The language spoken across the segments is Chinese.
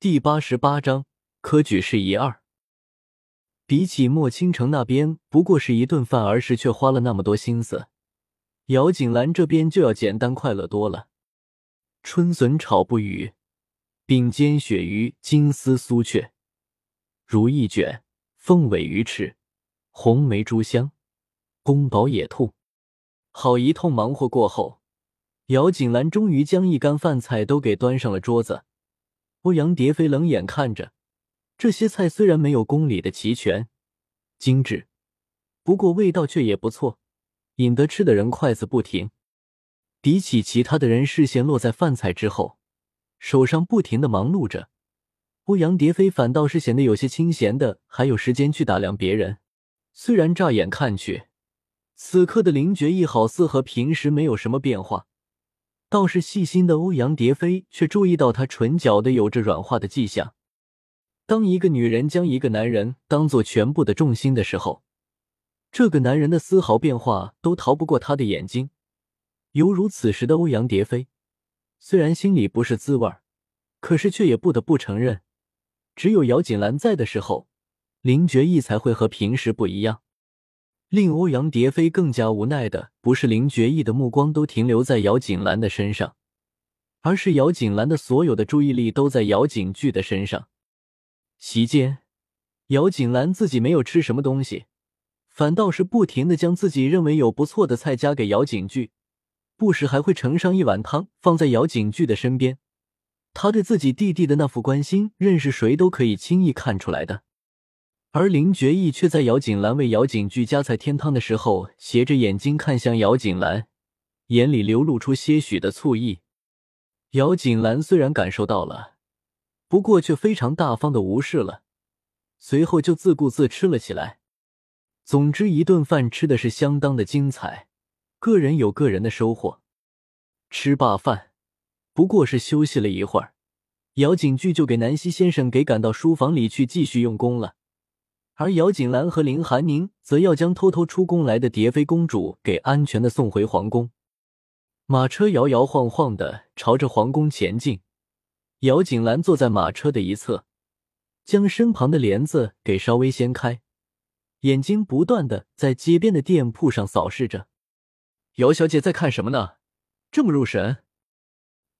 第八十八章科举事宜二。比起莫倾城那边不过是一顿饭，儿时却花了那么多心思，姚锦兰这边就要简单快乐多了。春笋炒不语，并煎鳕鱼，金丝酥雀，如意卷，凤尾鱼翅，红梅猪香，宫保野兔。好一通忙活过后，姚锦兰终于将一干饭菜都给端上了桌子。欧阳蝶飞冷眼看着这些菜，虽然没有宫里的齐全、精致，不过味道却也不错，引得吃的人筷子不停。比起其他的人视线落在饭菜之后，手上不停的忙碌着，欧阳蝶飞反倒是显得有些清闲的，还有时间去打量别人。虽然乍眼看去，此刻的林觉义好似和平时没有什么变化。倒是细心的欧阳蝶飞却注意到他唇角的有着软化的迹象。当一个女人将一个男人当做全部的重心的时候，这个男人的丝毫变化都逃不过他的眼睛。犹如此时的欧阳蝶飞，虽然心里不是滋味儿可是却也不得不承认，只有姚锦兰在的时候，林觉义才会和平时不一样。令欧阳蝶飞更加无奈的，不是林觉义的目光都停留在姚锦兰的身上，而是姚锦兰的所有的注意力都在姚景巨的身上。席间，姚锦兰自己没有吃什么东西，反倒是不停的将自己认为有不错的菜夹给姚景巨，不时还会盛上一碗汤放在姚景巨的身边。他对自己弟弟的那副关心，认识谁都可以轻易看出来的。而林觉义却在姚锦兰为姚景句夹菜添汤的时候，斜着眼睛看向姚锦兰，眼里流露出些许的醋意。姚锦兰虽然感受到了，不过却非常大方的无视了，随后就自顾自吃了起来。总之，一顿饭吃的是相当的精彩，个人有个人的收获。吃罢饭，不过是休息了一会儿，姚景句就给南希先生给赶到书房里去继续用功了。而姚锦兰和林寒宁则要将偷偷出宫来的蝶妃公主给安全的送回皇宫。马车摇摇晃晃的朝着皇宫前进，姚锦兰坐在马车的一侧，将身旁的帘子给稍微掀开，眼睛不断的在街边的店铺上扫视着。姚小姐在看什么呢？这么入神。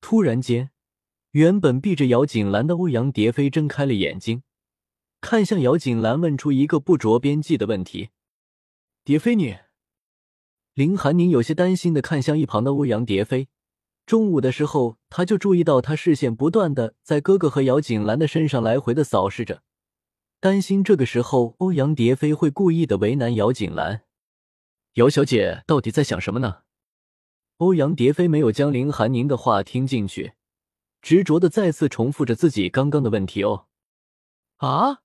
突然间，原本闭着姚锦兰的欧阳蝶飞睁开了眼睛。看向姚锦兰，问出一个不着边际的问题：“蝶飞，你？”林寒宁有些担心的看向一旁的欧阳蝶飞。中午的时候，他就注意到他视线不断的在哥哥和姚锦兰的身上来回的扫视着，担心这个时候欧阳蝶飞会故意的为难姚锦兰。姚小姐到底在想什么呢？欧阳蝶飞没有将林寒宁的话听进去，执着的再次重复着自己刚刚的问题：“哦，啊？”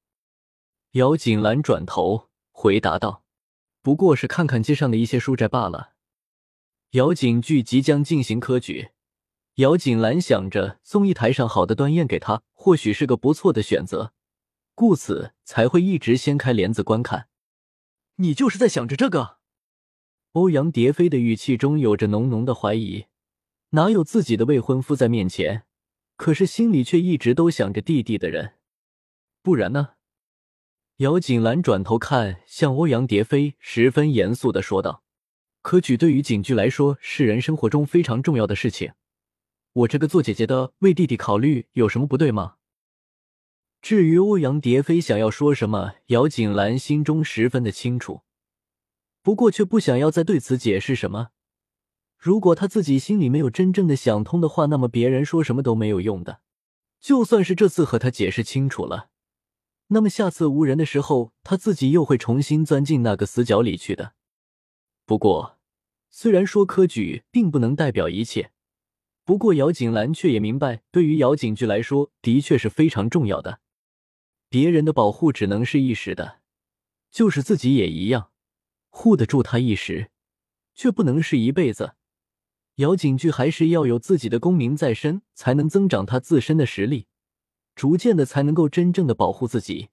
姚锦兰转头回答道：“不过是看看街上的一些书斋罢了。”姚景句即将进行科举，姚锦兰想着送一台上好的端砚给他，或许是个不错的选择，故此才会一直掀开帘子观看。你就是在想着这个？欧阳蝶飞的语气中有着浓浓的怀疑。哪有自己的未婚夫在面前，可是心里却一直都想着弟弟的人，不然呢？姚锦兰转头看向欧阳蝶飞，十分严肃的说道：“科举对于景句来说是人生活中非常重要的事情，我这个做姐姐的为弟弟考虑有什么不对吗？”至于欧阳蝶飞想要说什么，姚锦兰心中十分的清楚，不过却不想要再对此解释什么。如果他自己心里没有真正的想通的话，那么别人说什么都没有用的。就算是这次和他解释清楚了。那么下次无人的时候，他自己又会重新钻进那个死角里去的。不过，虽然说科举并不能代表一切，不过姚景兰却也明白，对于姚景句来说，的确是非常重要的。别人的保护只能是一时的，就是自己也一样，护得住他一时，却不能是一辈子。姚景句还是要有自己的功名在身，才能增长他自身的实力。逐渐的才能够真正的保护自己。